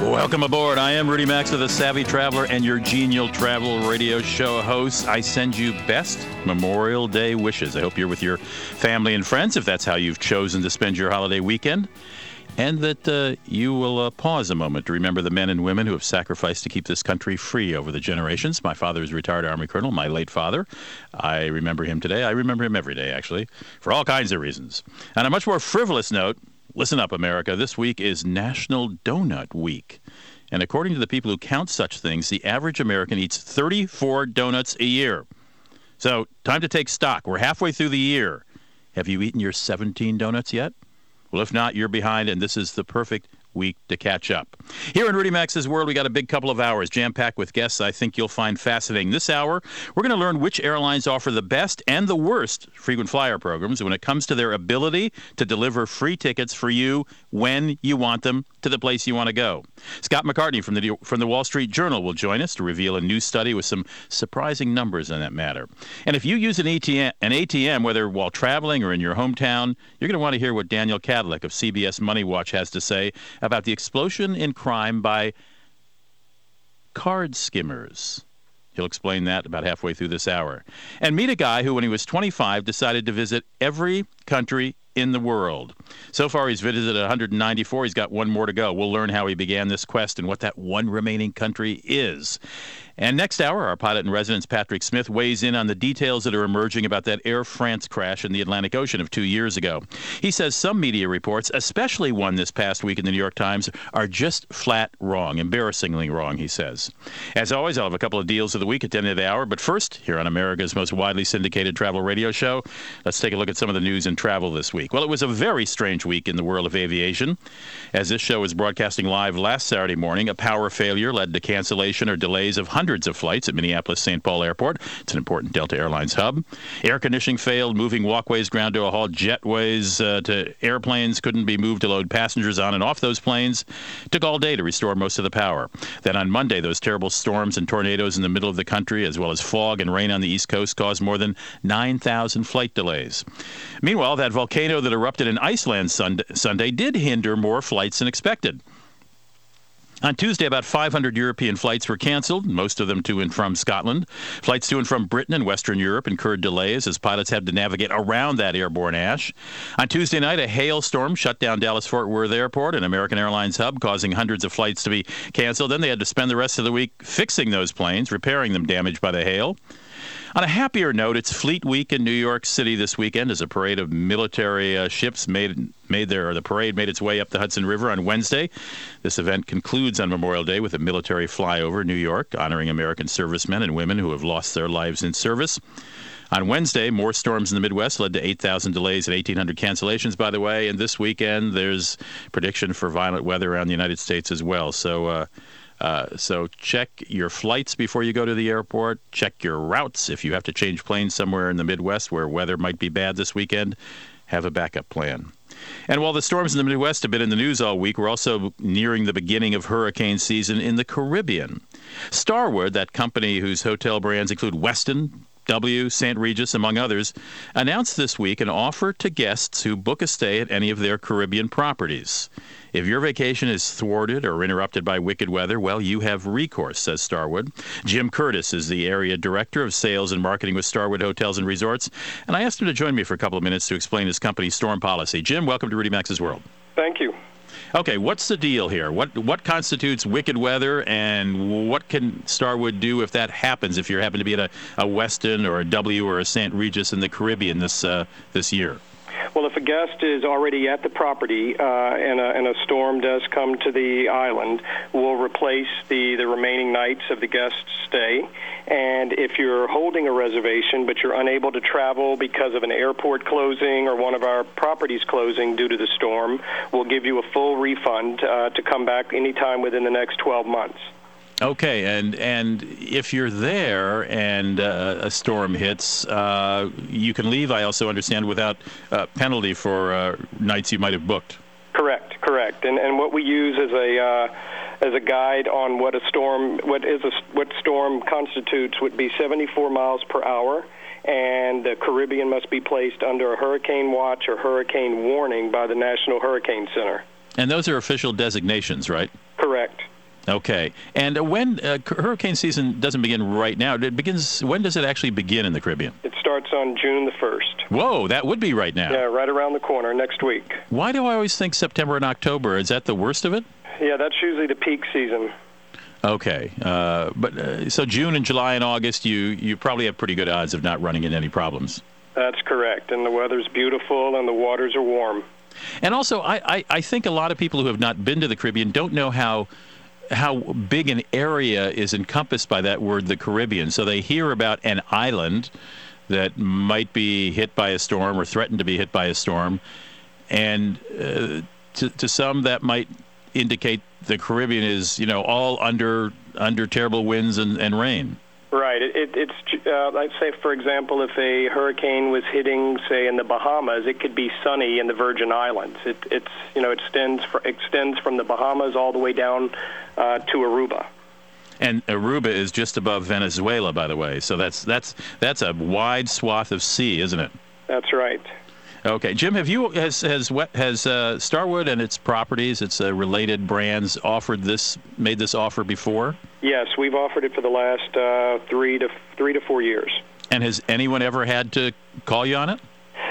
Welcome aboard. I am Rudy Maxa of the Savvy Traveler and your genial travel radio show host. I send you best Memorial Day wishes. I hope you're with your family and friends, if that's how you've chosen to spend your holiday weekend, and that uh, you will uh, pause a moment to remember the men and women who have sacrificed to keep this country free over the generations. My father is a retired Army colonel, my late father. I remember him today. I remember him every day, actually, for all kinds of reasons. On a much more frivolous note, Listen up, America. This week is National Donut Week. And according to the people who count such things, the average American eats 34 donuts a year. So, time to take stock. We're halfway through the year. Have you eaten your 17 donuts yet? Well, if not, you're behind, and this is the perfect week to catch up. Here in Rudy Maxa's World, we got a big couple of hours jam packed with guests I think you'll find fascinating. This hour, we're going to learn which airlines offer the best and the worst frequent flyer programs when it comes to their ability to deliver free tickets for you when you want them to the place you want to go. Scott McCartney from the from the Wall Street Journal will join us to reveal a new study with some surprising numbers on that matter. And if you use an ATM, an ATM whether while traveling or in your hometown, you're going to want to hear what Daniel Kadlec of CBS Money Watch has to say about the explosion in crime by card skimmers. He'll explain that about halfway through this hour. And meet a guy who, when he was 25, decided to visit every country in the world. So far, he's visited 194. He's got one more to go. We'll learn how he began this quest and what that one remaining country is. And next hour, our pilot in residence, Patrick Smith, weighs in on the details that are emerging about that Air France crash in the Atlantic Ocean of two years ago. He says some media reports, especially one this past week in the New York Times, are just flat wrong, embarrassingly wrong, he says. As always, I'll have a couple of deals of the week at the end of the hour, but first, here on America's most widely syndicated travel radio show, let's take a look at some of the news in travel this week. Well, it was a very strange week in the world of aviation. As this show was broadcasting live last Saturday morning, a power failure led to cancellation or delays of hundreds of flights at Minneapolis St. Paul Airport. It's an important Delta Airlines hub. Air conditioning failed, moving walkways ground to a halt. Jetways uh, to airplanes couldn't be moved to load passengers on and off those planes. It took all day to restore most of the power. Then on Monday, those terrible storms and tornadoes in the middle of the country, as well as fog and rain on the East Coast, caused more than 9,000 flight delays. Meanwhile, that volcano that erupted in Iceland Sunday did hinder more flights than expected. On Tuesday, about 500 European flights were canceled, most of them to and from Scotland. Flights to and from Britain and Western Europe incurred delays as pilots had to navigate around that airborne ash. On Tuesday night, a hailstorm shut down Dallas Fort Worth Airport, an American Airlines hub, causing hundreds of flights to be canceled. Then they had to spend the rest of the week fixing those planes, repairing them damaged by the hail. On a happier note, it's Fleet Week in New York City this weekend as a parade of military uh, ships made made their the parade made its way up the Hudson River on Wednesday. This event concludes on Memorial Day with a military flyover in New York honoring American servicemen and women who have lost their lives in service. On Wednesday, more storms in the Midwest led to 8,000 delays and 1,800 cancellations, by the way. And this weekend, there's prediction for violent weather around the United States as well. So, uh, uh, so check your flights before you go to the airport. Check your routes if you have to change planes somewhere in the Midwest where weather might be bad this weekend. Have a backup plan. And while the storms in the Midwest have been in the news all week, we're also nearing the beginning of hurricane season in the Caribbean. Starwood, that company whose hotel brands include Westin, W, St. Regis, among others, announced this week an offer to guests who book a stay at any of their Caribbean properties. If your vacation is thwarted or interrupted by wicked weather, well, you have recourse, says Starwood. Jim Curtis is the area director of sales and marketing with Starwood Hotels and Resorts, and I asked him to join me for a couple of minutes to explain his company's storm policy. Jim, welcome to Rudy Maxa's World. Thank you. Okay, what's the deal here? What what constitutes wicked weather, and what can Starwood do if that happens? If you happen to be at a, a Westin or a W or a St. Regis in the Caribbean this uh, this year? Well, if a guest is already at the property uh, and, a, and a storm does come to the island, we'll replace the, the remaining nights of the guest's stay. And if you're holding a reservation but you're unable to travel because of an airport closing or one of our properties closing due to the storm, we'll give you a full refund uh, to come back anytime within the next 12 months. Okay, and and if you're there and uh, a storm hits, uh, you can leave. I also understand without uh, penalty for uh, nights you might have booked. Correct, correct. And and what we use as a uh, as a guide on what a storm, what is a what storm constitutes, would be 74 miles per hour and the Caribbean must be placed under a hurricane watch or hurricane warning by the National Hurricane Center. And those are official designations, right? Correct. Okay. And when uh, hurricane season doesn't begin right now, it begins. When does it actually begin in the Caribbean? It starts on June the first. Whoa, that would be right now. Yeah, right around the corner next week. Why do I always think September and October? Is that the worst of it? Yeah, that's usually the peak season. Okay, uh, but uh, so June and July and August, you you probably have pretty good odds of not running into any problems. That's correct, and the weather's beautiful and the waters are warm. And also, I, I, I think a lot of people who have not been to the Caribbean don't know how how big an area is encompassed by that word, the Caribbean. So they hear about an island that might be hit by a storm or threatened to be hit by a storm, and uh, to, to some that might indicate the Caribbean is, you know, all under under terrible winds and, and rain. Right. It, it, it's uh, let's say, for example, if a hurricane was hitting, say, in the Bahamas, it could be sunny in the Virgin Islands. It, it's you know, it extends for, extends from the Bahamas all the way down uh, to Aruba. And Aruba is just above Venezuela, by the way. So that's that's that's a wide swath of sea, isn't it? That's right. Okay, Jim, have you has has has uh, Starwood and its properties, its uh, related brands, offered this, made this offer before? Yes, we've offered it for the last uh, three to three to four years. And has anyone ever had to call you on it?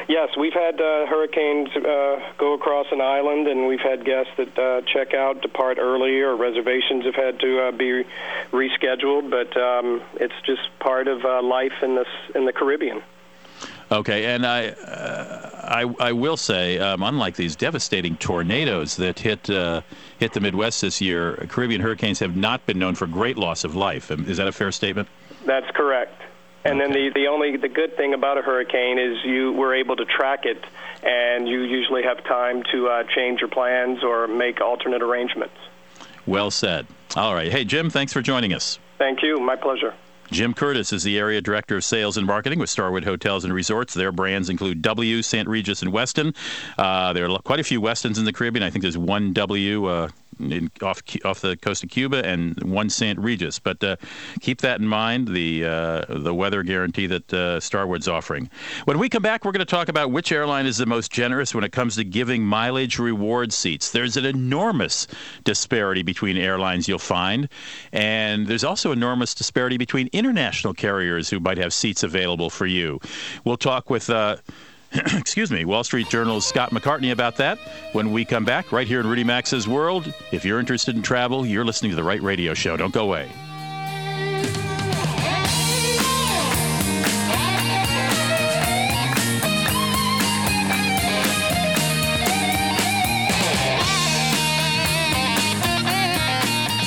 Yes, we've had uh, hurricanes uh, go across an island, and we've had guests that uh, check out, depart early, or reservations have had to uh, be rescheduled. But um, it's just part of uh, life in this in the Caribbean. Okay, and I, uh, I, I will say, um, unlike these devastating tornadoes that hit uh, hit the Midwest this year, Caribbean hurricanes have not been known for great loss of life. Is that a fair statement? That's correct. And okay. then the, the only the good thing about a hurricane is you were able to track it, and you usually have time to uh, change your plans or make alternate arrangements. Well said. All right. Hey, Jim, thanks for joining us. Thank you. My pleasure. Jim Curtis is the area director of sales and marketing with Starwood Hotels and Resorts. Their brands include W, St. Regis, and Westin. Uh, there are quite a few Westins in the Caribbean. I think there's one W. Uh, in, off off the coast of Cuba and one St. Regis. But uh, keep that in mind. The uh, the weather guarantee that uh, Starwood's offering. When we come back, we're going to talk about which airline is the most generous when it comes to giving mileage reward seats. There's an enormous disparity between airlines. You'll find, and there's also enormous disparity between international carriers who might have seats available for you. We'll talk with. Excuse me, Wall Street Journal's Scott McCartney about that when we come back right here in Rudy Maxa's World. If you're interested in travel, you're listening to the right radio show. Don't go away.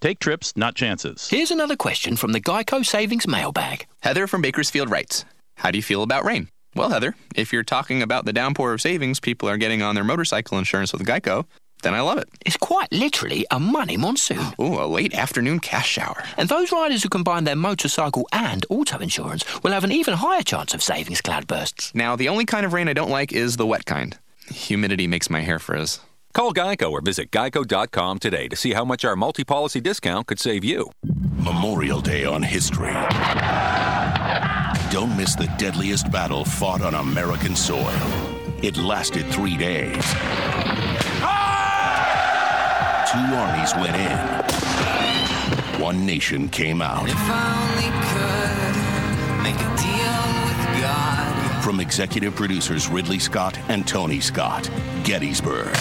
Take trips, not chances. Here's another question from the Geico Savings Mailbag. Heather from Bakersfield writes How do you feel about rain? Well, Heather, if you're talking about the downpour of savings people are getting on their motorcycle insurance with Geico, then I love it. It's quite literally a money monsoon. Ooh, a late afternoon cash shower. And those riders who combine their motorcycle and auto insurance will have an even higher chance of savings cloudbursts. Now, the only kind of rain I don't like is the wet kind. Humidity makes my hair frizz. Call Geico or visit geico.com today to see how much our multi policy discount could save you. Memorial Day on history. Don't miss the deadliest battle fought on American soil. It lasted three days. Two armies went in. One nation came out. From executive producers Ridley Scott and Tony Scott, Gettysburg.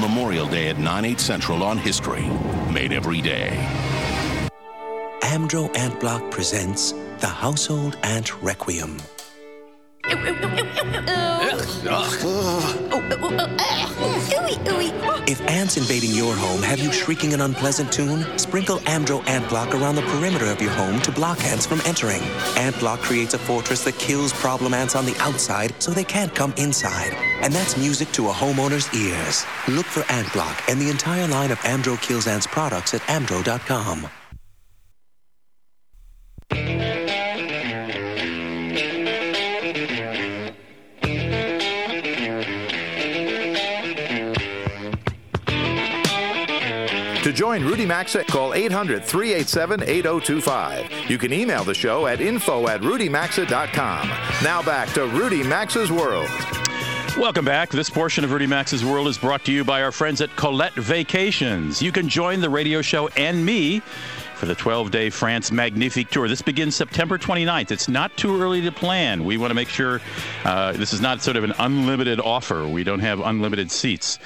Memorial Day at 9, 8 central on History. Made every day. Amdro Ant Block presents The Household Ant Requiem. If ants invading your home have you shrieking an unpleasant tune, sprinkle Amdro Ant Block around the perimeter of your home to block ants from entering. Ant Block creates a fortress that kills problem ants on the outside so they can't come inside. And that's music to a homeowner's ears. Look for Ant Block and the entire line of Amdro Kills Ants products at amdro.com. join Rudy Maxa, call 800 387 8025. You can email the show at info at rudymaxa.com. Now back to Rudy Maxa's World. Welcome back. This portion of Rudy Maxa's World is brought to you by our friends at Colette Vacations. You can join the radio show and me for the 12 day France Magnifique Tour. This begins September 29th. It's not too early to plan. We want to make sure uh, this is not sort of an unlimited offer. We don't have unlimited seats.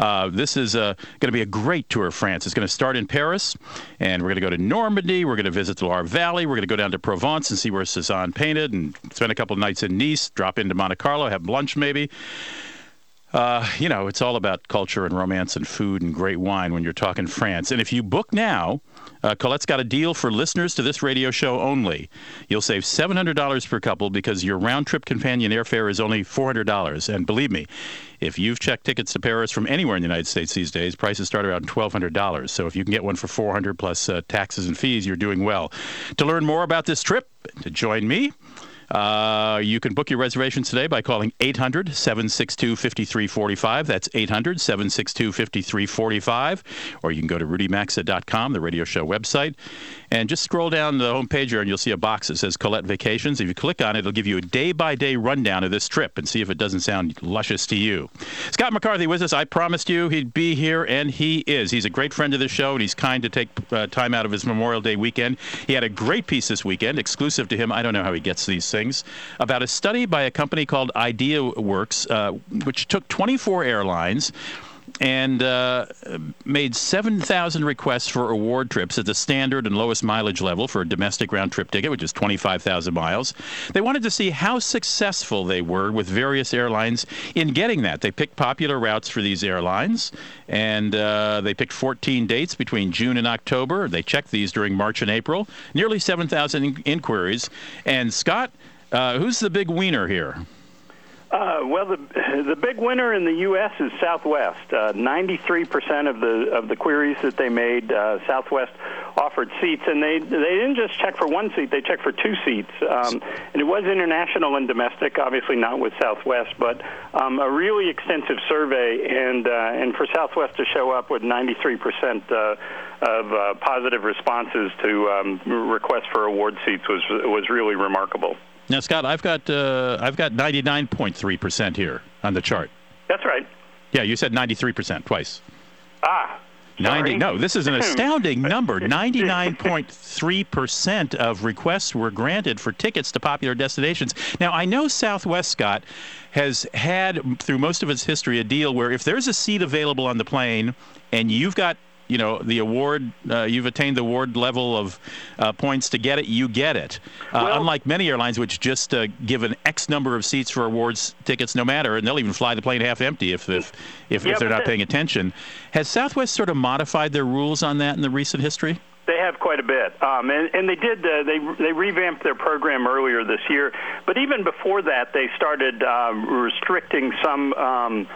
Uh, this is uh, going to be a great tour of France. It's going to start in Paris, and we're going to go to Normandy. We're going to visit the Loire Valley. We're going to go down to Provence and see where Cezanne painted, and spend a couple of nights in Nice. Drop into Monte Carlo, have lunch maybe. Uh, you know, it's all about culture and romance and food and great wine when you're talking France. And if you book now, uh, Colette's got a deal for listeners to this radio show only. You'll save $700 per couple because your round trip companion airfare is only $400. And believe me, if you've checked tickets to Paris from anywhere in the United States these days, prices start around $1,200. So if you can get one for $400 plus uh, taxes and fees, you're doing well. To learn more about this trip, to join me, uh, you can book your reservations today by calling 800 762 5345. That's 800 762 5345. Or you can go to rudymaxa.com, the radio show website, and just scroll down the home page here and you'll see a box that says Colette Vacations. If you click on it, it'll give you a day by day rundown of this trip and see if it doesn't sound luscious to you. Scott McCarthy with us. I promised you he'd be here, and he is. He's a great friend of the show, and he's kind to take uh, time out of his Memorial Day weekend. He had a great piece this weekend, exclusive to him. I don't know how he gets these things, about a study by a company called IdeaWorks, uh, which took 24 airlines and uh, made 7,000 requests for award trips at the standard and lowest mileage level for a domestic round trip ticket, which is 25,000 miles. They wanted to see how successful they were with various airlines in getting that. They picked popular routes for these airlines, and uh, they picked 14 dates between June and October. They checked these during March and April. Nearly 7,000 in- inquiries. And Scott, uh, who's the big wiener here? Uh, well, the the big winner in the U.S. is Southwest. Uh, ninety-three percent of the of the queries that they made, uh, Southwest offered seats, and they they didn't just check for one seat; they checked for two seats. Um, and it was international and domestic, obviously not with Southwest, but um, a really extensive survey. And uh, and for Southwest to show up with ninety-three percent uh, of positive responses to um, requests for award seats was was really remarkable. Now, Scott, I've got uh, I've got 99.3 percent here on the chart. That's right. Yeah, you said 93 percent twice. Ah. 90 no this is an astounding number 99.3% of requests were granted for tickets to popular destinations now i know southwest scott has had through most of its history a deal where if there's a seat available on the plane and you've got you know the award uh, you've attained the award level of uh, points to get it you get it. Uh, Well- unlike many airlines which just uh, give an x number of seats for awards tickets no matter and they'll even fly the plane half empty if if, if, Yeah, if they're not paying attention. Has southwest sort of modified their rules on that in the recent history? They have quite a bit, um, and, and they did. Uh, they they revamped their program earlier this year, but even before that, they started um, restricting some um,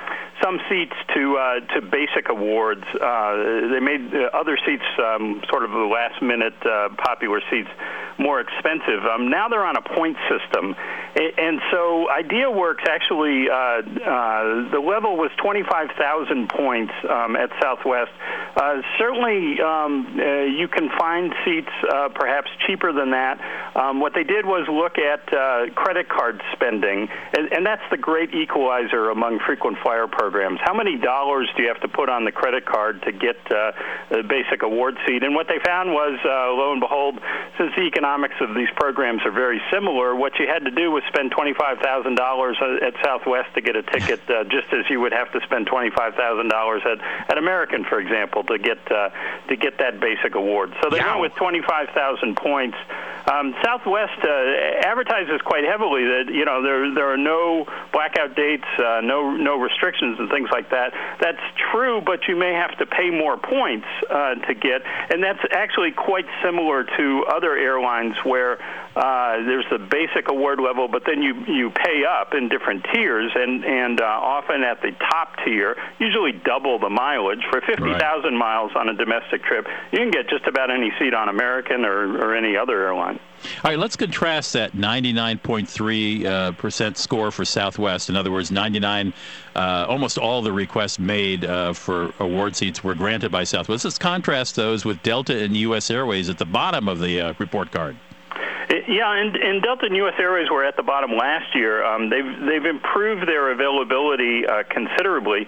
some seats to uh, to basic awards. Uh, they made uh, other seats um, sort of the last minute uh, popular seats more expensive. Um, now they're on a point system, and so IdeaWorks actually uh, the level was 25,000 points um, at Southwest. Certainly, um, you can find seats perhaps cheaper than that. Um, what they did was look at credit card spending, and, and that's the great equalizer among frequent flyer programs. How many dollars do you have to put on the credit card to get uh, the basic award seat? And what they found was, uh, lo and behold, since the economics of these programs are very similar, what you had to do was spend $25,000 at Southwest to get a ticket, uh, just as you would have to spend $25,000 at, at American, for example, to get uh, to get that basic award. So they went with 25,000 points. Um, Southwest uh, advertises quite heavily that you know there there are no blackout dates, uh, no no restrictions and things like that. That's true, but you may have to pay more points uh, to get, and that's actually quite similar to other airlines where uh, there's the basic award level, but then you you pay up in different tiers, and and uh, often at the top tier, usually double the mileage for 50,000 right. miles on a domestic trip. You can get just about any seat on American or, or any other airline. All right, let's contrast that 99.3 uh, percent score for Southwest. In other words, 99, uh, almost all the requests made uh, for award seats were granted by Southwest. Let's contrast those with Delta and U.S. Airways at the bottom of the uh, report card. Yeah, and, and Delta and U.S. Airways were at the bottom last year. Um, they've they've improved their availability uh, considerably,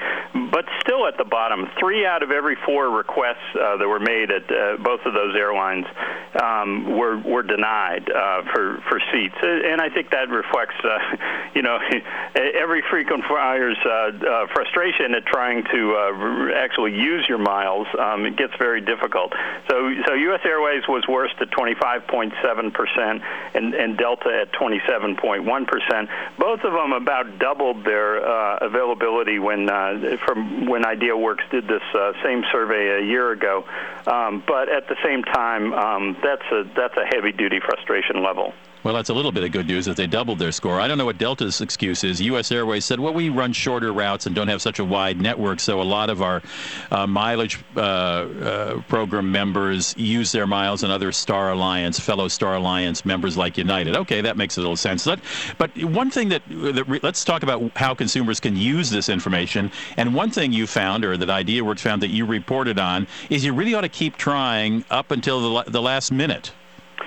but still at the bottom. Three out of every four requests uh, that were made at uh, both of those airlines um, were were denied uh, for for seats, and I think that reflects, uh, you know, every frequent flyer's uh, frustration at trying to actually use your miles. Um, it gets very difficult. So so U.S. Airways was worst at 25.7 percent percent and, and Delta at 27.1 percent. Both of them about doubled their uh, availability when uh, from when IdeaWorks did this uh, same survey a year ago. Um, but at the same time, um, that's a that's a heavy duty frustration level. Well, that's a little bit of good news that they doubled their score. I don't know what Delta's excuse is. U.S. Airways said, well, we run shorter routes and don't have such a wide network, so a lot of our uh, mileage uh, uh, program members use their miles and other Star Alliance, fellow Star Alliance members like United. Okay, that makes a little sense. But, but one thing that, that let's talk about how consumers can use this information. And one thing you found, or that IdeaWorks found that you reported on, is you really ought to keep trying up until the, the last minute.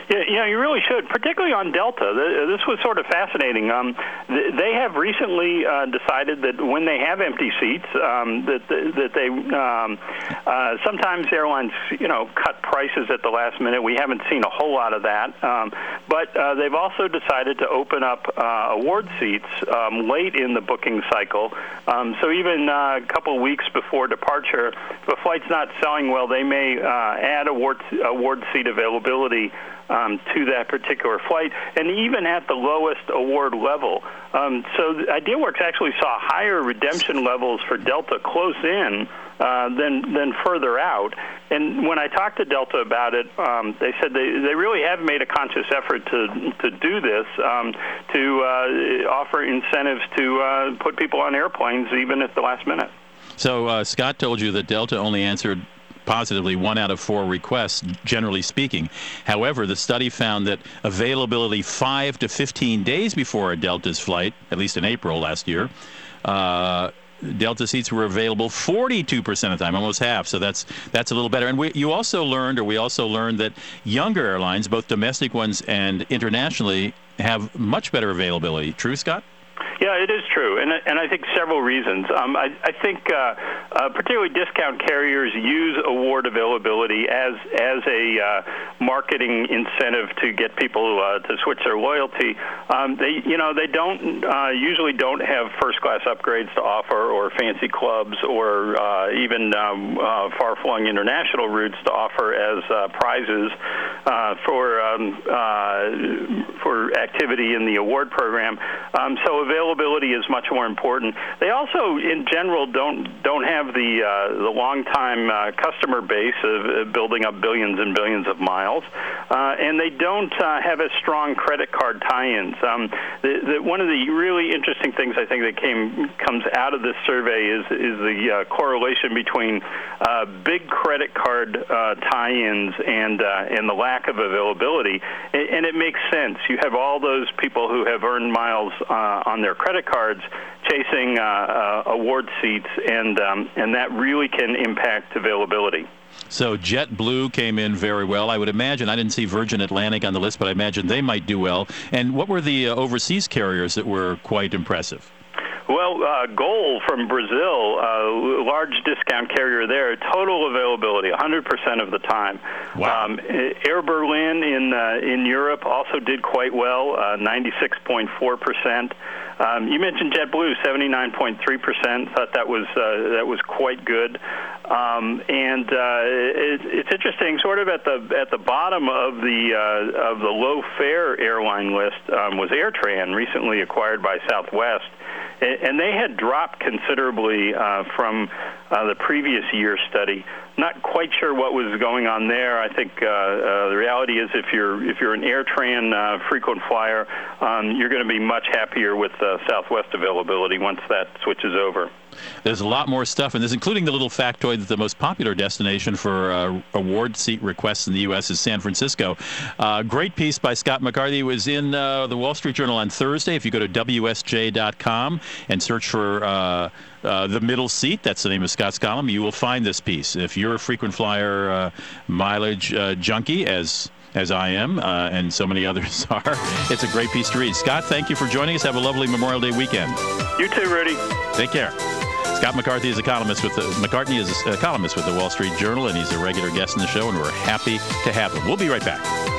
Yeah, yeah, you really should, particularly on Delta. This was sort of fascinating. Um, they have recently uh, decided that when they have empty seats, um, that that they um, uh, sometimes airlines, you know, cut prices at the last minute. We haven't seen a whole lot of that, um, but uh, they've also decided to open up uh, award seats um, late in the booking cycle. Um, so even uh, a couple weeks before departure, if a flight's not selling well, they may uh, add award award seat availability um, to that particular flight, and even at the lowest award level. Um, so IdeaWorks actually saw higher redemption levels for Delta close in uh, than than further out. And when I talked to Delta about it, um, they said they, they really have made a conscious effort to to do this um, to uh, offer incentives to uh, put people on airplanes even at the last minute. So uh, Scott told you that Delta only answered positively one out of four requests, generally speaking. However, the study found that availability five to 15 days before a Delta's flight, at least in April last year, uh, Delta seats were available 42% of the time, almost half. So that's that's a little better. And we, you also learned, or we also learned that younger airlines, both domestic ones and internationally, have much better availability. True, Scott? Yeah, it is true, and and I think several reasons. Um, I, I think uh, uh, particularly discount carriers use award availability as as a uh, marketing incentive to get people uh, to switch their loyalty. Um, they you know they don't uh, usually don't have first class upgrades to offer, or fancy clubs, or uh, even um, uh, far flung international routes to offer as uh, prizes uh, for um, uh, for activity in the award program. Um, so availability availability is much more important. They also, in general, don't don't have the uh, the long time uh, customer base of uh, building up billions and billions of miles, uh, and they don't uh, have as strong credit card tie-ins. Um, the, the, one of the really interesting things I think that came comes out of this survey is is the uh, correlation between big credit card tie-ins and and the lack of availability, and, and, it makes sense. You have all those people who have earned miles uh, on their credit cards chasing uh, award seats, and um, and that really can impact availability. So JetBlue came in very well. I would imagine. I didn't see Virgin Atlantic on the list, but I imagine they might do well. And what were the uh, overseas carriers that were quite impressive? Well, uh, Gol from Brazil, uh, large discount carrier there, total availability 100% of the time. Wow. Um, Air Berlin in uh, in Europe also did quite well, 96.4%. Um, you mentioned JetBlue, 79.3%. Thought that was uh, that was quite good. Um, and uh, it, it's interesting, sort of at the at the bottom of the uh, of the low fare airline list um, was AirTran, recently acquired by Southwest and they had dropped considerably uh, from uh, the previous year study. Not quite sure what was going on there. I think uh, uh, the reality is if you're if you're an AirTran uh, frequent flyer, um, you're going to be much happier with uh, Southwest availability once that switches over. There's a lot more stuff in this, including the little factoid that the most popular destination for uh, award seat requests in the U.S. is San Francisco. Uh, great piece by Scott McCarthy. It was in uh, the Wall Street Journal on Thursday. If you go to WSJ.com and search for uh, uh, the middle seat, that's the name of Scott's column, you will find this piece. If you're a frequent flyer uh, mileage junkie, as as I am, uh, and so many others are. It's a great piece to read. Scott, thank you for joining us. Have a lovely Memorial Day weekend. You too, Rudy. Take care. Scott McCarthy is a columnist with the McCartney is a columnist with the Wall Street Journal, and he's a regular guest in the show, and we're happy to have him. We'll be right back.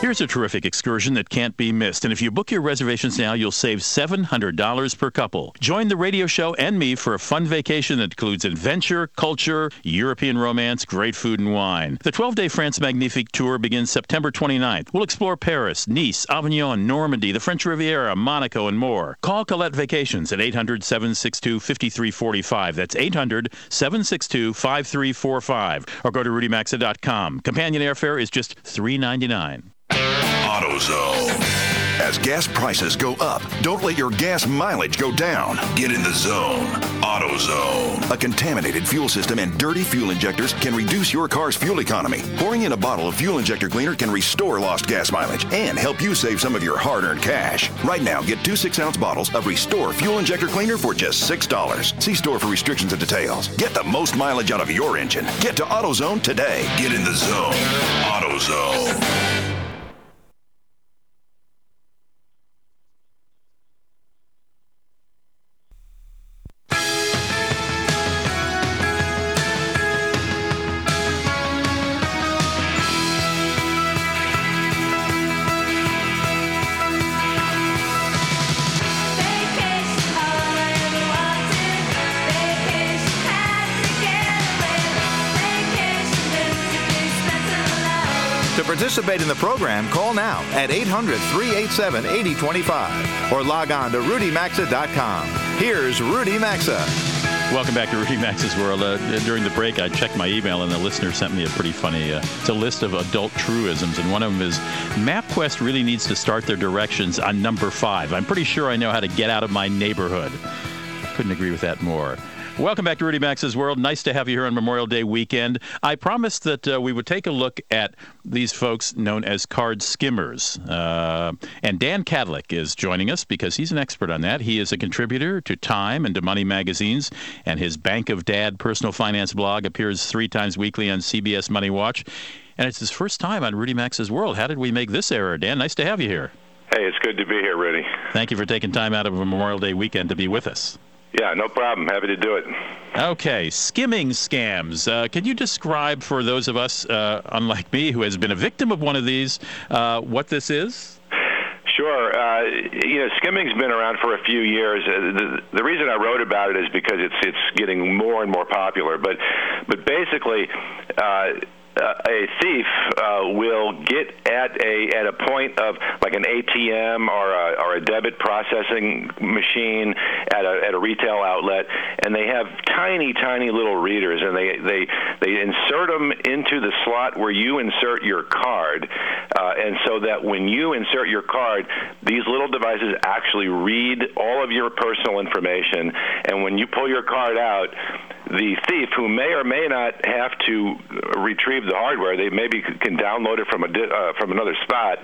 Here's a terrific excursion that can't be missed. And if you book your reservations now, you'll save $700 per couple. Join the radio show and me for a fun vacation that includes adventure, culture, European romance, great food, and wine. The 12 day France Magnifique tour begins September 29th. We'll explore Paris, Nice, Avignon, Normandy, the French Riviera, Monaco, and more. Call Colette Vacations at 800 762 5345. That's 800 762 5345. Or go to rudymaxa.com. Companion airfare is just $3.99. AutoZone. As gas prices go up, don't let your gas mileage go down. Get in the zone. AutoZone. A contaminated fuel system and dirty fuel injectors can reduce your car's fuel economy. Pouring in a bottle of fuel injector cleaner can restore lost gas mileage and help you save some of your hard earned cash. Right now, get two six ounce bottles of Restore Fuel Injector Cleaner for just $6. See store for restrictions and details. Get the most mileage out of your engine. Get to AutoZone today. Get in the zone. AutoZone. Participate in the program, call now at 800 387 8025 or log on to rudymaxa.com. Here's Rudy Maxa. Welcome back to Rudy Maxa's World. Uh, during the break, I checked my email, and the listener sent me a pretty funny. Uh, it's a list of adult truisms, and one of them is MapQuest really needs to start their directions on number five. I'm pretty sure I know how to get out of my neighborhood. Couldn't agree with that more. Welcome back to Rudy Maxa's World. Nice to have you here on Memorial Day weekend. I promised that uh, we would take a look at these folks known as card skimmers. Uh, and Dan Kadlec is joining us because he's an expert on that. He is a contributor to Time and to Money magazines, and his Bank of Dad personal finance blog appears three times weekly on CBS Money Watch. And it's his first time on Rudy Maxa's World. How did we make this error, Dan? Nice to have you here. Hey, it's good to be here, Rudy. Thank you for taking time out of a Memorial Day weekend to be with us. Yeah, no problem. Happy to do it. Okay, skimming scams. Uh, can you describe for those of us, uh, unlike me, who has been a victim of one of these, uh, what this is? Sure. Uh, you know, skimming's been around for a few years. Uh, the, the reason I wrote about it is because it's it's getting more and more popular. But but basically, uh, a thief uh, will get at a at a point of like an ATM or a, or a debit processing machine at a at a retail outlet, and they have tiny tiny little readers, and they they they insert them into the slot where you insert your card, uh, and so that when you insert your card, these little devices actually read all of your personal information, and when you pull your card out the thief, who may or may not have to retrieve the hardware, they maybe can download it from a uh, from another spot.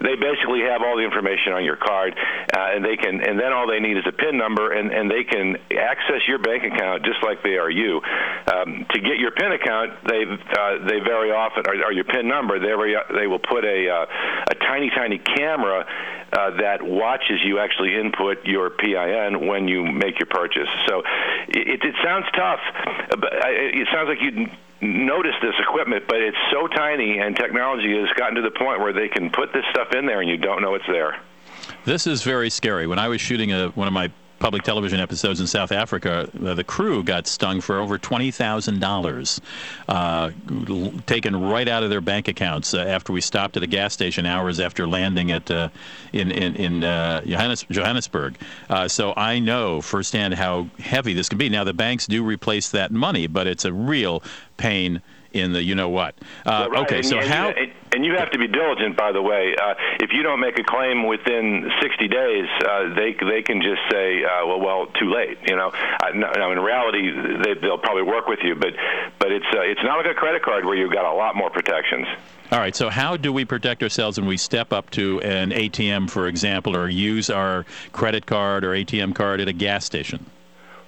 They basically have all the information on your card, uh, and they can, and then all they need is a PIN number, and, and they can access your bank account just like they are you. Um, to get your PIN account, they uh, they very often, or, or your PIN number, they very, they will put a uh, a tiny tiny camera uh, that watches you actually input your PIN when you make your purchase. So it, it sounds tough, but it sounds like you notice this equipment, but it's so tiny, and technology has gotten to the point where they can put this stuff in there and you don't know it's there. This is very scary. When I was shooting a, one of my public television episodes in South Africa, uh, the crew got stung for over twenty thousand uh, dollars, taken right out of their bank accounts uh, after we stopped at a gas station hours after landing at uh, in in, in uh, Johannes, Johannesburg. Uh, so I know firsthand how heavy this can be. Now the banks do replace that money, but it's a real pain in the you know what. Uh, right. Okay, and, so and how? You, and you have to be diligent, by the way. Uh, if you don't make a claim within 60 days, uh, they they can just say, uh, well, well, too late. You know. Now, in reality, they, they'll probably work with you, but but it's uh, it's not like a credit card where you've got a lot more protections. All right. So, how do we protect ourselves when we step up to an ATM, for example, or use our credit card or ATM card at a gas station?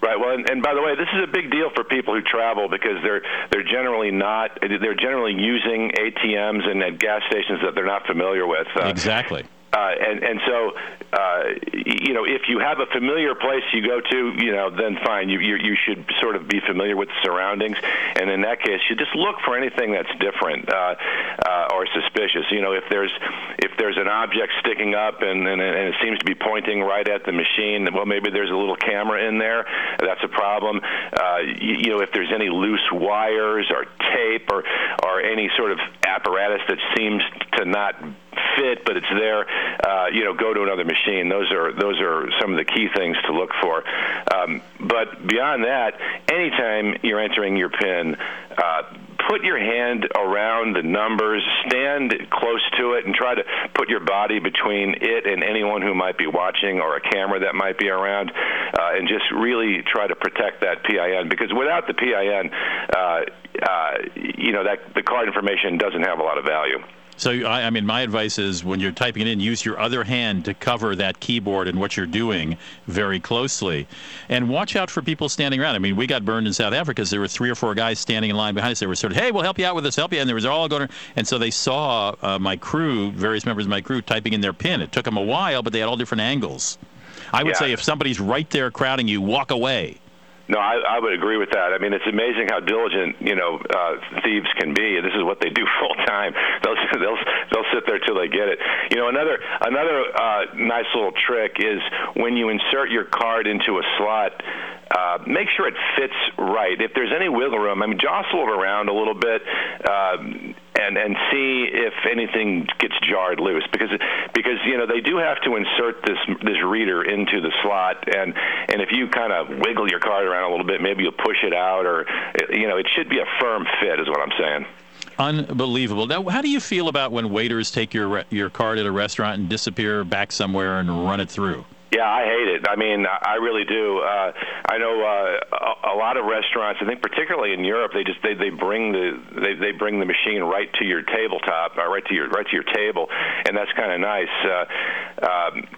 Right. Well, and, and, by the way, this is a big deal for people who travel because they're they're generally not they're generally using ATMs and at gas stations that they're not familiar with. Uh, exactly. Uh, and and so uh, you know if you have a familiar place you go to you know then fine you, you you should sort of be familiar with the surroundings. And in that case you just look for anything that's different uh, uh, or suspicious. You know if there's if there's an object sticking up and, and and it seems to be pointing right at the machine well maybe there's a little camera in there that's a problem. Uh, you, you know if there's any loose wires or tape or or any sort of apparatus that seems to not fit, but it's there. Uh, you know, go to another machine. Those are those are some of the key things to look for. Um, but beyond that, anytime you're entering your PIN, uh, put your hand around the numbers, stand close to it, and try to put your body between it and anyone who might be watching or a camera that might be around, uh, and just really try to protect that PIN. Because without the PIN, uh, uh, you know that the card information doesn't have a lot of value. So, I, I, mean, my advice is when you're typing it in, use your other hand to cover that keyboard and what you're doing very closely. And watch out for people standing around. I mean, we got burned in South Africa because there were three or four guys standing in line behind us. They were sort of, hey, we'll help you out with this, help you. And there was all going And so they saw uh, my crew, various members of my crew, typing in their pin. It took them a while, but they had all different angles. I would yeah. say if somebody's right there crowding you, walk away. No, I, I would agree with that. I mean, it's amazing how diligent you know uh, thieves can be. This is what they do full time. They'll they'll they'll sit there till they get it. You know, another another uh, nice little trick is when you insert your card into a slot. Uh, make sure it fits right. If there's any wiggle room, I mean, jostle it around a little bit. Um, and and see if anything gets jarred loose because because you know they do have to insert this this reader into the slot and and if you kind of wiggle your card around a little bit maybe you'll push it out or you know it should be a firm fit is what I'm saying. Unbelievable. Now, how do you feel about when waiters take your your card at a restaurant and disappear back somewhere and run it through? Yeah, I hate it. I mean, I really do. Uh, I know uh, a, a lot of restaurants. I think particularly in Europe, they just they, they bring the they, they bring the machine right to your tabletop, uh, right to your right to your table, and that's kind of nice. Uh, um,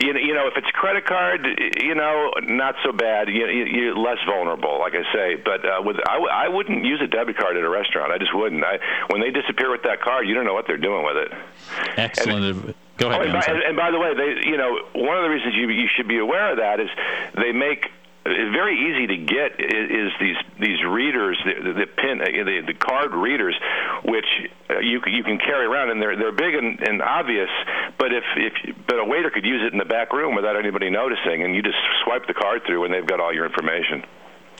you know, you know, if it's credit card, you know, not so bad. You, you, you're less vulnerable, like I say. But uh, with I, w- I wouldn't use a debit card at a restaurant. I just wouldn't. I, when they disappear with that card, you don't know what they're doing with it. Excellent. And, Go ahead. Oh, and, by, and, by, the way, they, you know, one of the reasons you you should be aware of that is they make it's very easy to get is these these readers the, the pin uh, the, the card readers which uh, you you can carry around and they're they're big and, and obvious but if if but a waiter could use it in the back room without anybody noticing and you just swipe the card through and they've got all your information.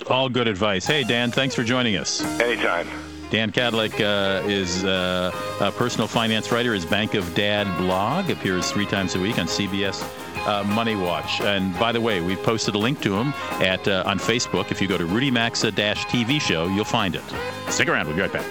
All good advice. Hey Dan thanks for joining us. Anytime Dan Kadlec uh, is uh, a personal finance writer. His Bank of Dad blog appears three times a week on CBS uh, Money Watch. And by the way, we've posted a link to him at uh, on Facebook. If you go to Rudy Maxa TV show, you'll find it. Stick around. We'll be right back.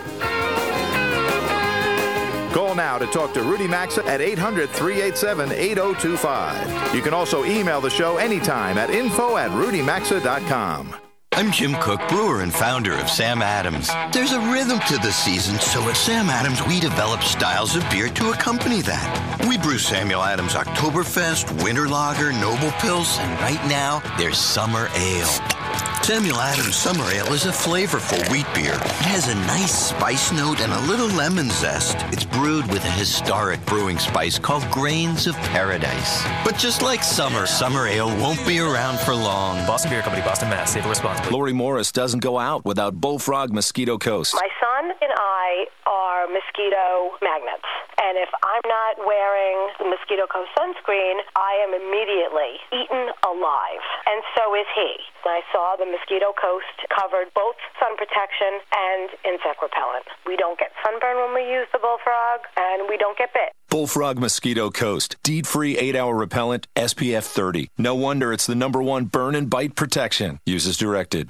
Call now to talk to Rudy Maxa at 800 387 8025. You can also email the show anytime at info at rudymaxa.com. I'm Jim Koch, brewer and founder of Sam Adams. There's a rhythm to the season, so at Sam Adams, we develop styles of beer to accompany that. We brew Samuel Adams Oktoberfest, Winter Lager, Noble Pils, and right now, there's Summer Ale. Samuel Adams Summer Ale is a flavorful wheat beer. It has a nice spice note and a little lemon zest. It's brewed with a historic brewing spice called Grains of Paradise. But just like summer, Summer Ale won't be around for long. Boston Beer Company, Boston, Mass. Save responsibly. Lori Morris doesn't go out without Bullfrog Mosquito Coast. My son and I are mosquito magnets. And if I'm not wearing the Mosquito Coast sunscreen, I am immediately eaten alive. And so is he. I saw the Mosquito Coast covered both sun protection and insect repellent. We don't get sunburn when we use the Bullfrog, and we don't get bit. Bullfrog Mosquito Coast. DEET free 8 hour repellent, SPF 30. No wonder it's the number one burn and bite protection. Use as directed.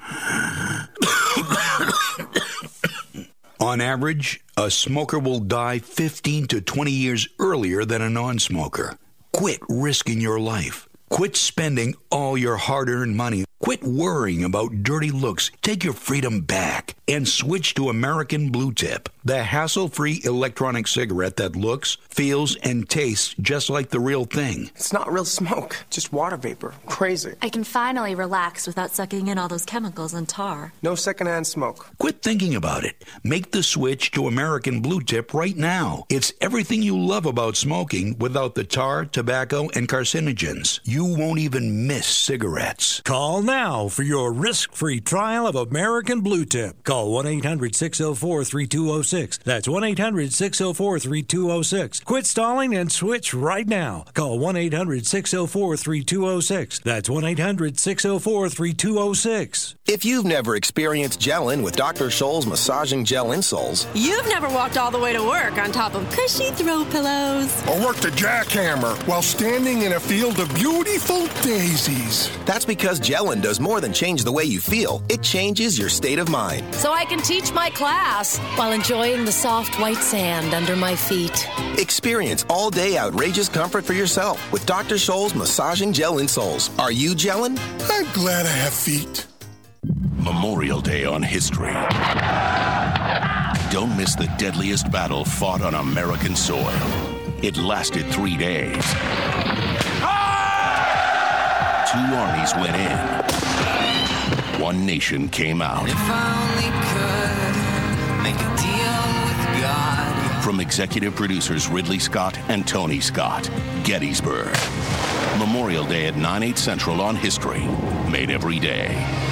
On average, a smoker will die 15 to 20 years earlier than a non smoker. Quit risking your life. Quit spending all your hard earned money Quit worrying about dirty looks. Take your freedom back and switch to American Blue Tip, the hassle free electronic cigarette that looks, feels, and tastes just like the real thing. It's not real smoke, just water vapor. Crazy. I can finally relax without sucking in all those chemicals and tar. No secondhand smoke. Quit thinking about it. Make the switch to American Blue Tip right now. It's everything you love about smoking without the tar, tobacco, and carcinogens. You won't even miss cigarettes. Call now now for your risk free trial of American Blue Tip. Call 1 800 604 3206. That's 1 800 604 3206. Quit stalling and switch right now. Call 1 800 604 3206. That's 1 800 604 3206. If you've never experienced gelling with Dr. Scholl's massaging gel insoles, you've never walked all the way to work on top of cushy throw pillows, or worked a jackhammer while standing in a field of beautiful daisies. That's because gelling does more than change the way you feel, it changes your state of mind. So I can teach my class while enjoying the soft white sand under my feet. Experience all day outrageous comfort for yourself with Dr. Scholl's massaging gel insoles. Are you gelling? I'm glad I have feet. Memorial Day on history. Don't miss the deadliest battle fought on American soil. It lasted three days. Two armies went in. One nation came out. From executive producers Ridley Scott and Tony Scott, Gettysburg. Memorial Day at 9, 8 central on History. Made every day.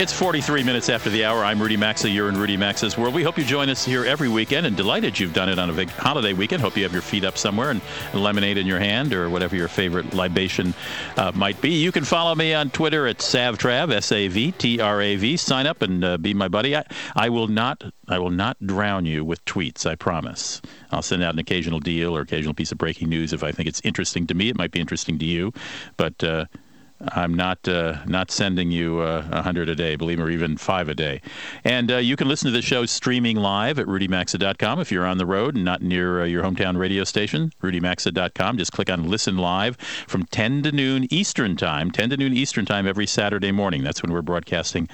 It's 43 minutes after the hour. I'm Rudy Maxa. You're in Rudy Maxa's World. We hope you join us here every weekend and delighted you've done it on a big holiday weekend. Hope you have your feet up somewhere and lemonade in your hand or whatever your favorite libation uh, might be. You can follow me on Twitter at SavTrav, S-A-V-T-R-A-V. Sign up and uh, be my buddy. I, I will not I will not drown you with tweets, I promise. I'll send out an occasional deal or occasional piece of breaking news if I think it's interesting to me. It might be interesting to you, but uh, I'm not uh, not sending you uh, a uh, hundred a day, believe me, or even five a day. And uh, you can listen to the show streaming live at rudymaxa.com if you're on the road and not near uh, your hometown radio station. rudymaxa.com. Just click on Listen Live from 10 to noon Eastern Time. 10 to noon Eastern Time every Saturday morning. That's when we're broadcasting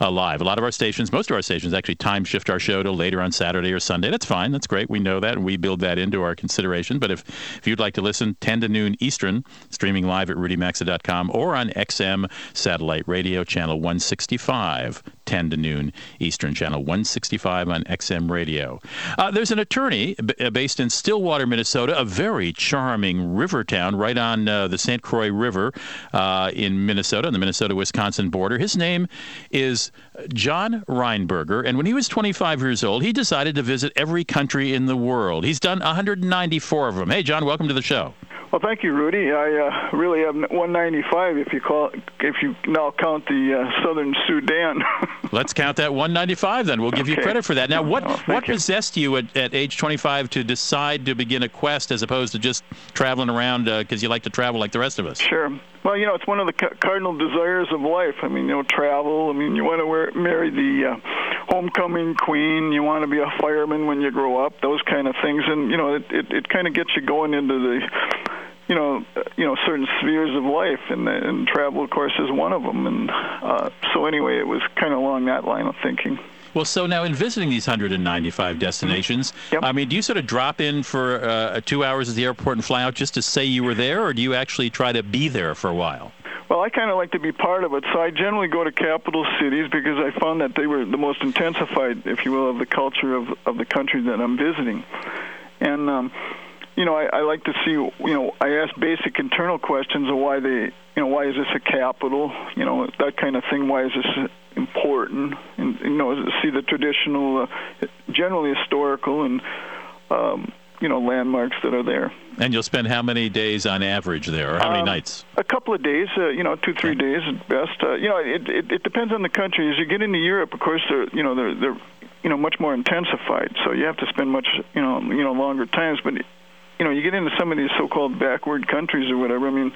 uh, live. A lot of our stations, most of our stations, actually time shift our show to later on Saturday or Sunday. That's fine. That's great. We know that and we build that into our consideration. But if if you'd like to listen 10 to noon Eastern, streaming live at rudymaxa.com or or on XM satellite radio channel 165. 10 to noon Eastern Channel 165 on XM Radio. Uh, there's an attorney b- uh, based in Stillwater, Minnesota, a very charming river town right on uh, the St. Croix River uh, in Minnesota, on the Minnesota Wisconsin border. His name is John Reinberger, and when he was 25 years old, he decided to visit every country in the world. He's done 194 of them. Hey, John, welcome to the show. Well, thank you, Rudy. I uh, really have 195 if you call if you now count the uh, Southern Sudan. Let's count that 195 then. We'll give you credit for that. Now, what Oh, what you. possessed you at, at age 25 to decide to begin a quest as opposed to just traveling around because you like to travel like the rest of us? Sure. Well, you know, it's one of the cardinal desires of life. I mean, you know, travel. I mean, you want to wear, marry the uh, homecoming queen. You want to be a fireman when you grow up. Those kind of things, and you know, it it, it kind of gets you going into the you know, you know, certain spheres of life, and, and travel, of course, is one of them. And uh, so, anyway, it was kind of along that line of thinking. Well, so now in visiting these 195 destinations, I mean, do you sort of drop in for uh, two hours at the airport and fly out just to say you were there, or do you actually try to be there for a while? Well, I kind of like to be part of it, so I generally go to capital cities because I found that they were the most intensified, if you will, of the culture of of the country that I'm visiting, and. Um, you know, I, I like to see. You know, I ask basic internal questions of why they. You know, why is this a capital? You know, that kind of thing. Why is this important? And you know, see the traditional, uh, generally historical, and um, you know, landmarks that are there. And you'll spend how many days on average there, or how many Um, nights? A couple of days, uh, you know, two three days at best. Uh, you know, it, it it depends on the country. As you get into Europe, of course, they're you know they're they're you know much more intensified. So you have to spend much you know you know longer times. But you know, you get into some of these so-called backward countries or whatever. I mean,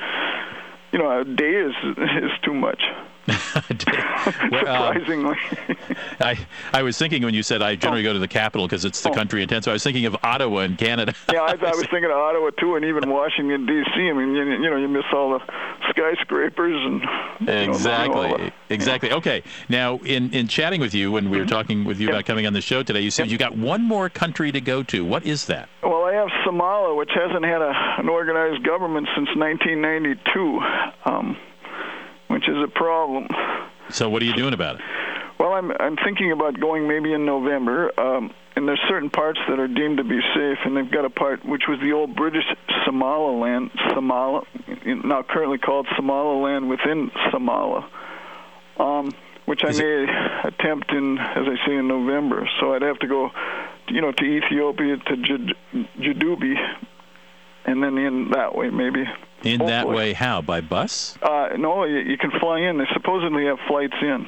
you know, a day is is too much. Surprisingly. I, I was thinking when you said I generally go to the capital because it's the country in so I was thinking of Ottawa in Canada. yeah, I, I was thinking of Ottawa too, and even Washington D.C. I mean, you, you know, you miss all the skyscrapers and you know, Exactly. exactly. Okay. Now, in, in chatting with you when we were talking with you about coming on the show today, you said you got one more country to go to. What is that? Well, I have Somalia, which hasn't had a, an organized government since 1992, um, which is a problem. So, what are you doing about it? Well, I'm I'm thinking about going maybe in November, um, and there's certain parts that are deemed to be safe, and they've got a part which was the old British Somaliland, Somala, now currently called Somaliland within Somala, um, which I may attempt in, as I say, in November. So I'd have to go, you know, to Ethiopia to Djibouti, and then in that way maybe. In that way, how? By bus? Uh, no, you, you can fly in. They supposedly have flights in.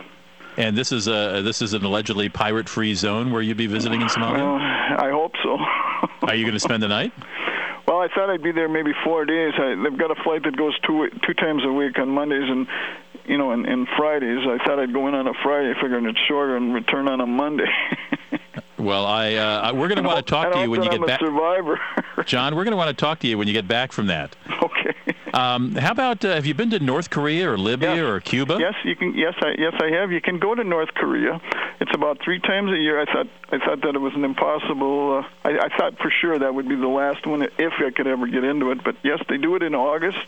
And this is a this is an allegedly pirate-free zone where you'd be visiting in Somalia. Well, I hope so. Are you going to spend the night? Well, I thought I'd be there maybe four days. I, they've got a flight that goes two two times a week on Mondays and you know and, and Fridays. I thought I'd go in on a Friday, figuring it's shorter, and return on a Monday. Well, I uh, we're going to want to talk to you when you get I'm back. a survivor. John, we're going to want to talk to you when you get back from that. Okay. Um, how about uh, have you been to North Korea or Libya or Cuba? Yes, you can. Yes, I yes I have. You can go to North Korea. It's about three times a year. I thought I thought that it was an impossible. Uh, I, I thought for sure that would be the last one if I could ever get into it. But yes, they do it in August.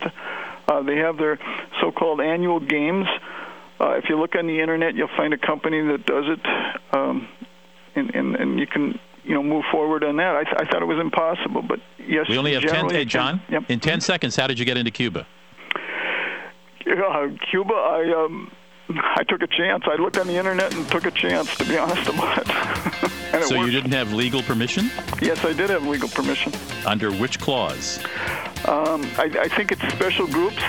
Uh, they have their so-called annual games. Uh, if you look on the internet, you'll find a company that does it, um, and, and and you can you know move forward on that. I, th- I thought it was impossible, but yes, We only have ten. Hey, John. Yep. In ten seconds, how did you get into Cuba? Uh, Cuba, I um, I took a chance. I looked on the internet and took a chance, to be honest about it. and it So you didn't have legal permission? Yes, I did have legal permission. Under which clause? Um, I, I think it's special groups.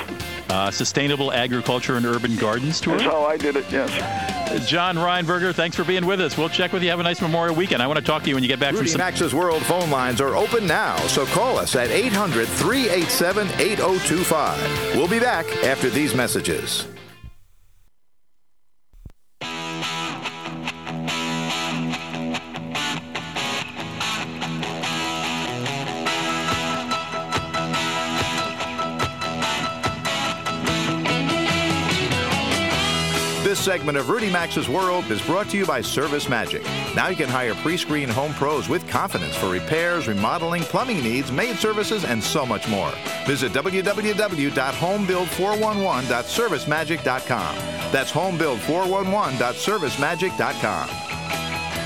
Uh, Sustainable Agriculture and Urban Gardens Tour? That's how I did it, yes. John Reinberger, thanks for being with us. We'll check with you. Have a nice Memorial Weekend. I want to talk to you when you get back Rudy from some. Maxa's World phone lines are open now, so call us at 800 387 8025. We'll be back after these messages. Segment of Rudy Maxa's World is brought to you by Service Magic. Now you can hire pre-screen home pros with confidence for repairs, remodeling, plumbing needs, maid services, and so much more. Visit www.homebuild411.servicemagic.com. That's homebuild411.servicemagic.com.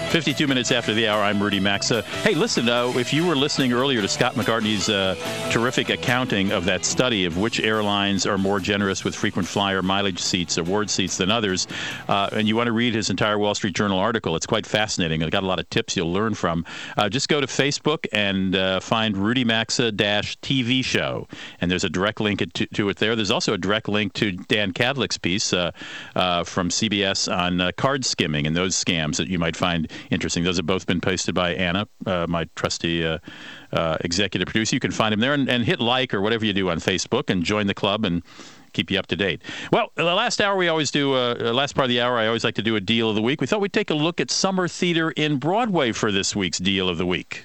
52 minutes after the hour, I'm Rudy Maxa. Hey, listen, uh, if you were listening earlier to Scott McCartney's uh, terrific accounting of that study of which airlines are more generous with frequent flyer mileage seats, award seats than others, uh, and you want to read his entire Wall Street Journal article, it's quite fascinating. I've got a lot of tips you'll learn from. Uh, just go to Facebook and uh, find Rudy Maxa TV show, and there's a direct link to, to, it there. There's also a direct link to Dan Kadlec's piece from CBS on card skimming and those scams that you might find interesting. Those have both been posted by Anna, uh, my trusty uh, uh, executive producer. You can find him there and, and, hit like or whatever you do on Facebook and join the club and keep you up to date. Well, the last hour we always do, uh, last part of the hour, I always like to do a deal of the week. We thought we'd take a look at Summer Theater in Broadway for this week's deal of the week.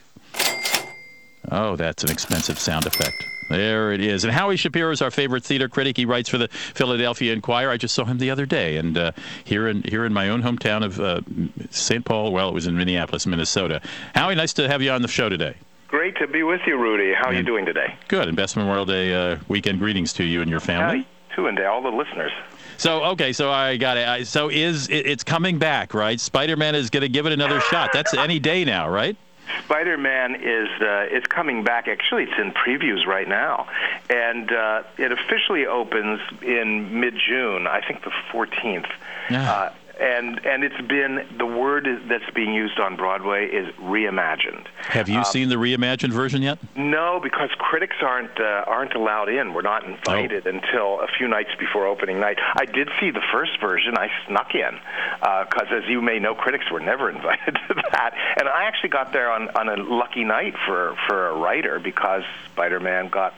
Oh, that's an expensive sound effect. There it is. And Howie Shapiro is our favorite theater critic. He writes for the Philadelphia Inquirer. I just saw him the other day, and uh, here in here in my own hometown of uh, St. Paul. Well, it was in Minneapolis, Minnesota. Howie, nice to have you on the show today. Great to be with you, Rudy. How are you doing today? Good. And best Memorial Day uh, weekend greetings to you and your family. To and to all the listeners. So okay, so I got it. So is it, it's coming back, right? Spider-Man is going to give it another shot. That's any day now, right? Spider-Man is uh, is coming back. Actually, it's in previews right now, and uh, it officially opens in mid-June. I think the 14th. Yeah. Uh, and and it's been the word that's being used on Broadway is reimagined. Have you um, seen the reimagined version yet? No, because critics aren't uh, aren't allowed in. We're not invited oh. until a few nights before opening night. I did see the first version. I snuck in because, uh, as you may know, critics were never invited to that. And I actually got there on on a lucky night for for a writer because Spider-Man got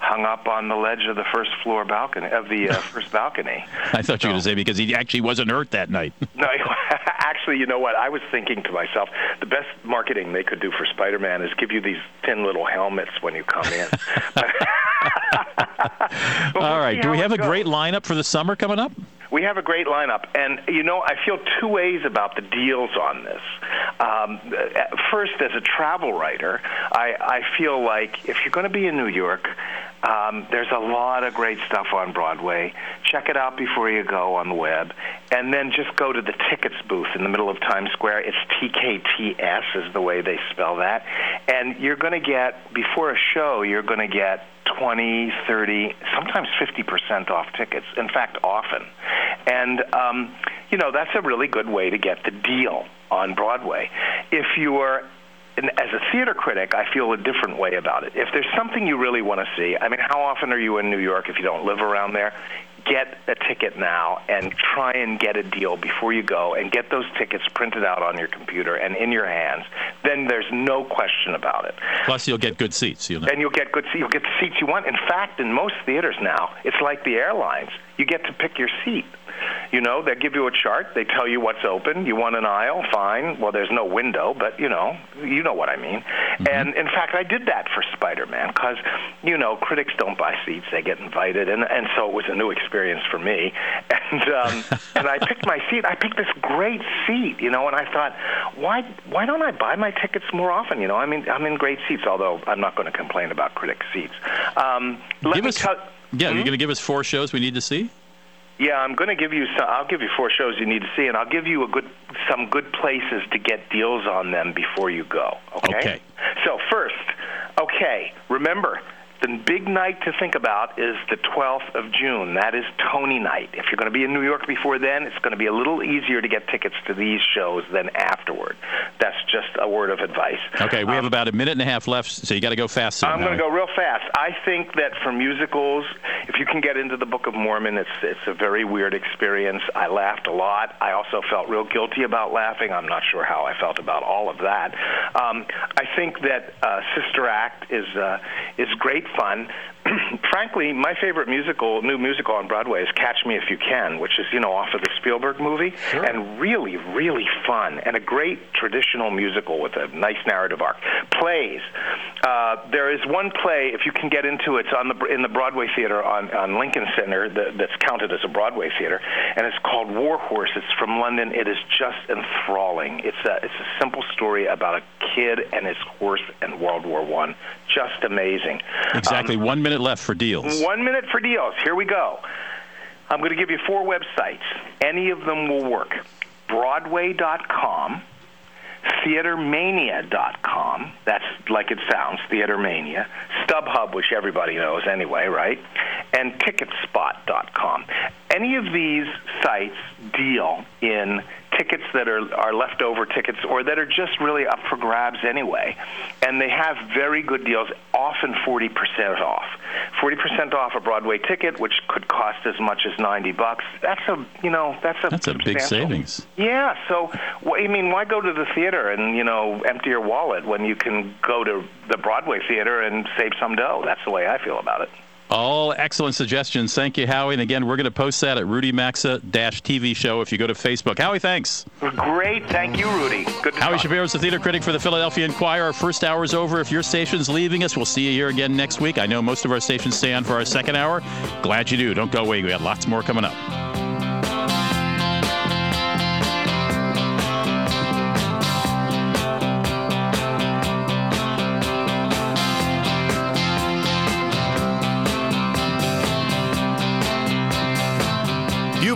hung up on the ledge of the first floor balcony of the uh, first balcony. I thought you were going to say because he actually wasn't hurt that night. no, actually, you know what? I was thinking to myself, the best marketing they could do for Spider-Man is give you these thin little helmets when you come in. All right. Do we have a goes. great lineup for the summer coming up? We have a great lineup, and you know I feel two ways about the deals on this. Um, first, as a travel writer, I, I feel like if you're going to be in New York, um, there's a lot of great stuff on Broadway. Check it out before you go on the web, and then just go to the tickets booth in the middle of Times Square. It's TKTS is the way they spell that, and you're going to get before a show. You're going to get 20, 30, sometimes 50% off tickets. In fact, often, and um, you know that's a really good way to get the deal on Broadway. If you're as a theater critic, I feel a different way about it. If there's something you really want to see, I mean, how often are you in New York if you don't live around there? Get a ticket now and try and get a deal before you go and get those tickets printed out on your computer and in your hands. Then there's no question about it. Plus, you'll get good seats. You'll know. And you'll get good. Seats. You'll get the seats you want. In fact, in most theaters now, it's like the airlines. You get to pick your seat. You know, they give you a chart. They tell you what's open. You want an aisle, fine. Well, there's no window, but you know, you know what I mean. Mm-hmm. And in fact, I did that for Spider-Man because, you know, critics don't buy seats; they get invited, and and so it was a new experience for me. And um, and I picked my seat. I picked this great seat, you know, and I thought, why why don't I buy my tickets more often? You know, I mean, I'm in great seats, although I'm not going to complain about critic seats. Um, let give me us, tell. Yeah, hmm? you're going to give us four shows we need to see. Yeah, I'm going to give you. Some, I'll give you four shows you need to see, and I'll give you a good some good places to get deals on them before you go. Okay. Okay. So first, okay, remember the big night to think about is the 12th of June. That is Tony night. If you're going to be in New York before then, it's going to be a little easier to get tickets to these shows than afterward. That's just a word of advice. Okay, we um, have about a minute and a half left, so you got to go fast. I'm going to go real fast. I think that for musicals, if you can get into the Book of Mormon, it's it's a very weird experience. I laughed a lot. I also felt real guilty about laughing. I'm not sure how I felt about all of that. Um, I think that uh, Sister Act is uh, is great fun. frankly, my favorite musical, new musical on Broadway is Catch Me If You Can, which is, you know, off of the Spielberg movie, and really, really fun, and a great traditional musical with a nice narrative arc. Plays. Uh, there is one play, if you can get into it, it's on the, in the Broadway Theater on, on Lincoln Center that, that's counted as a Broadway theater, and it's called War Horse. It's from London. It is just enthralling. It's a, it's a simple story about a kid and his horse in World War One. Just amazing. Exactly. Um, One minute left for deals. one minute for deals. Here we go. I'm going to give you four websites. Any of them will work. Broadway.com, theatermania.com. That's like it sounds, Theatermania. StubHub, which everybody knows anyway, right? And ticketspot.com. Any of these sites deal in tickets that are, are leftover tickets or that are just really up for grabs anyway. And they have very good deals, often 40% off. 40% off a Broadway ticket, which could cost as much as 90 bucks. That's a, you know, that's a That's a big savings. yeah, so wh- I mean, why go to the theater and you know empty your wallet when you can go to the Broadway theater and save some dough? That's the way I feel about it. All excellent suggestions. Thank you, Howie. And again, we're going to post that at Rudy Maxa TV show if you go to Facebook. Howie, thanks. Great, thank you, Rudy. Good. To Howie talk. Shapiro is the theater critic for the Philadelphia Inquirer. Our first hour is over. If your station's leaving us, we'll see you here again next week. I know most of our stations stay on for our second hour. Glad you do. Don't go away. We got lots more coming up.